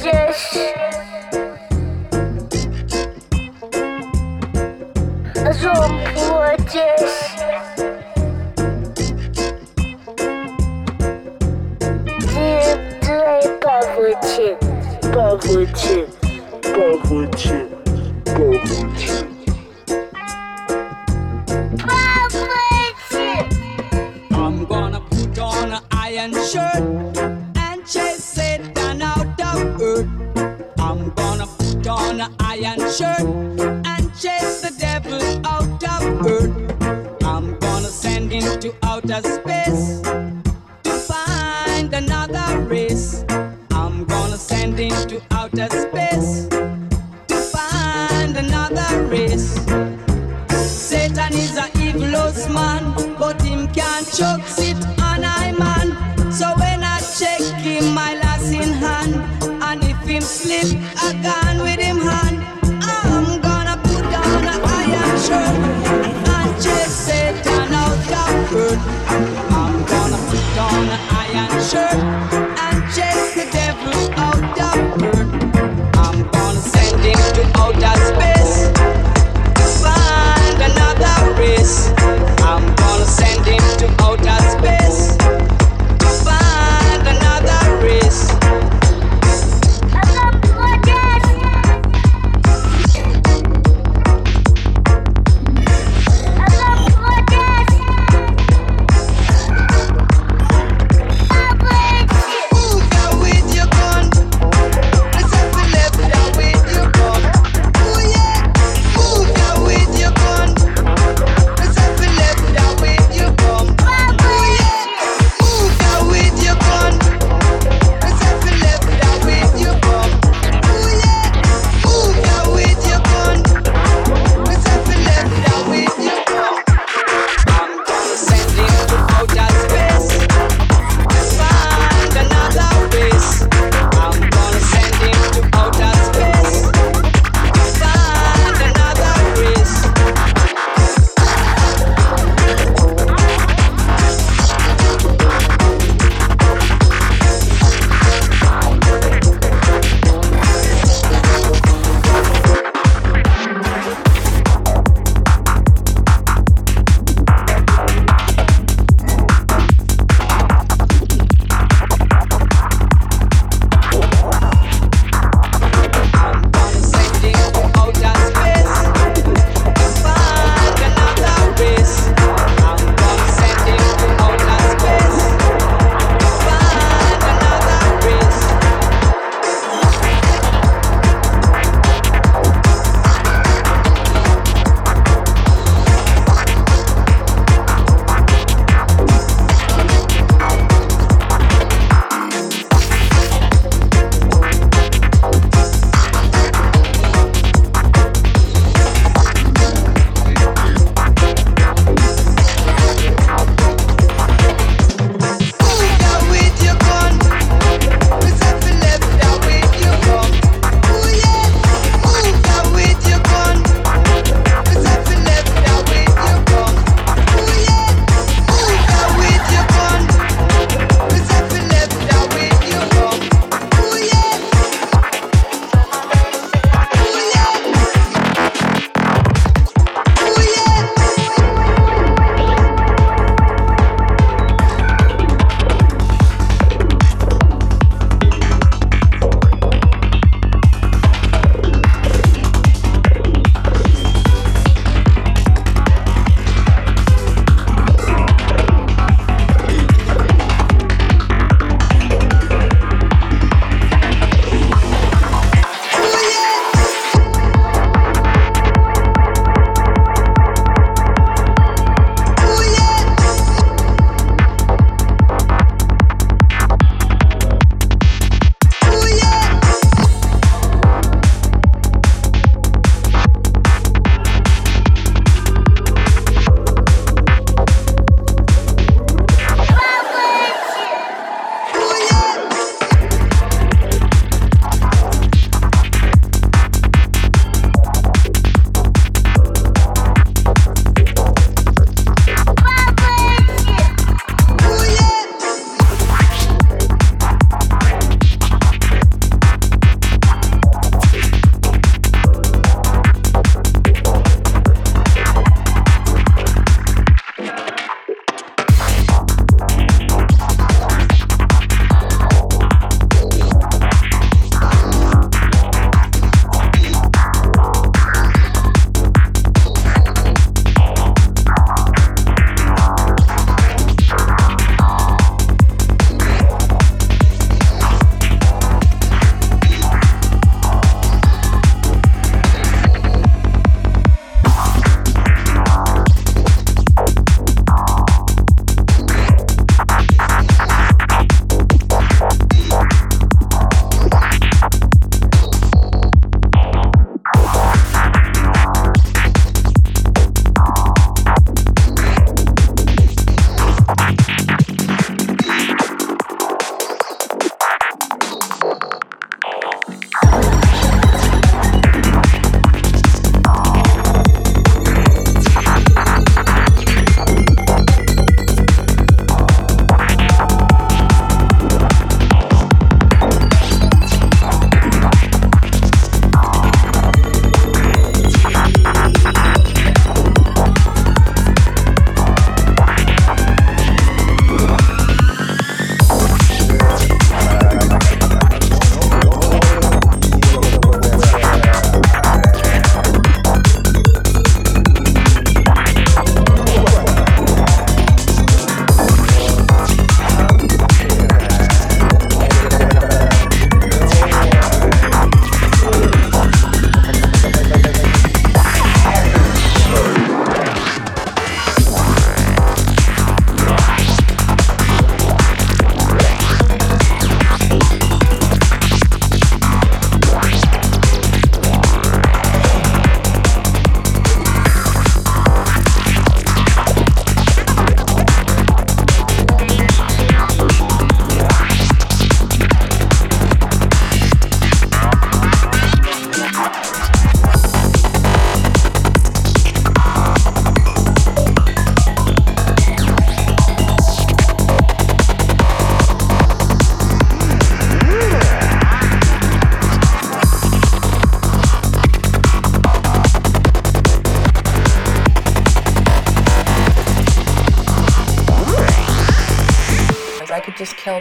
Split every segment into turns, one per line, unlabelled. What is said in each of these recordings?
gdzieś. Gdzieś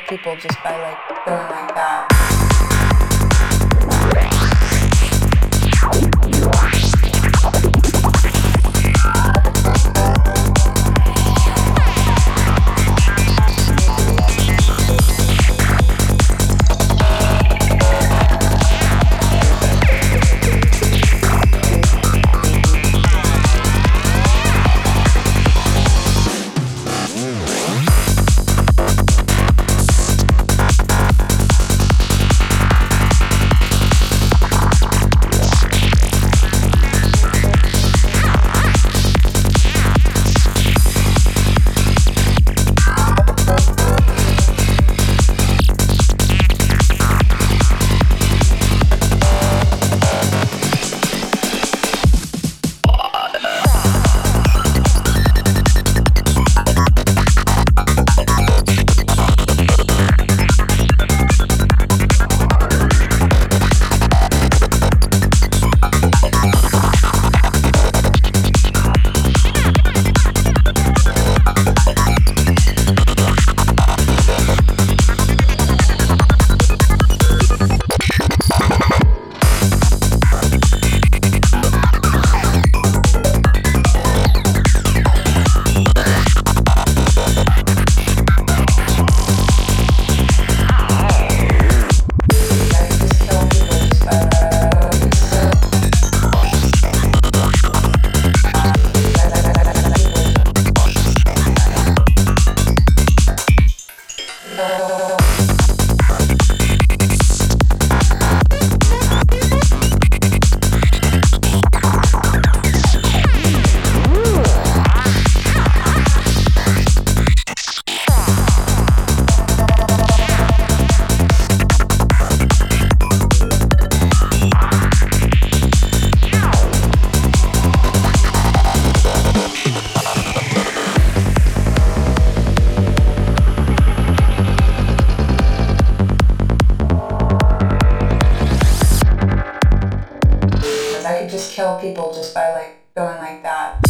people just kill people just by like going like that.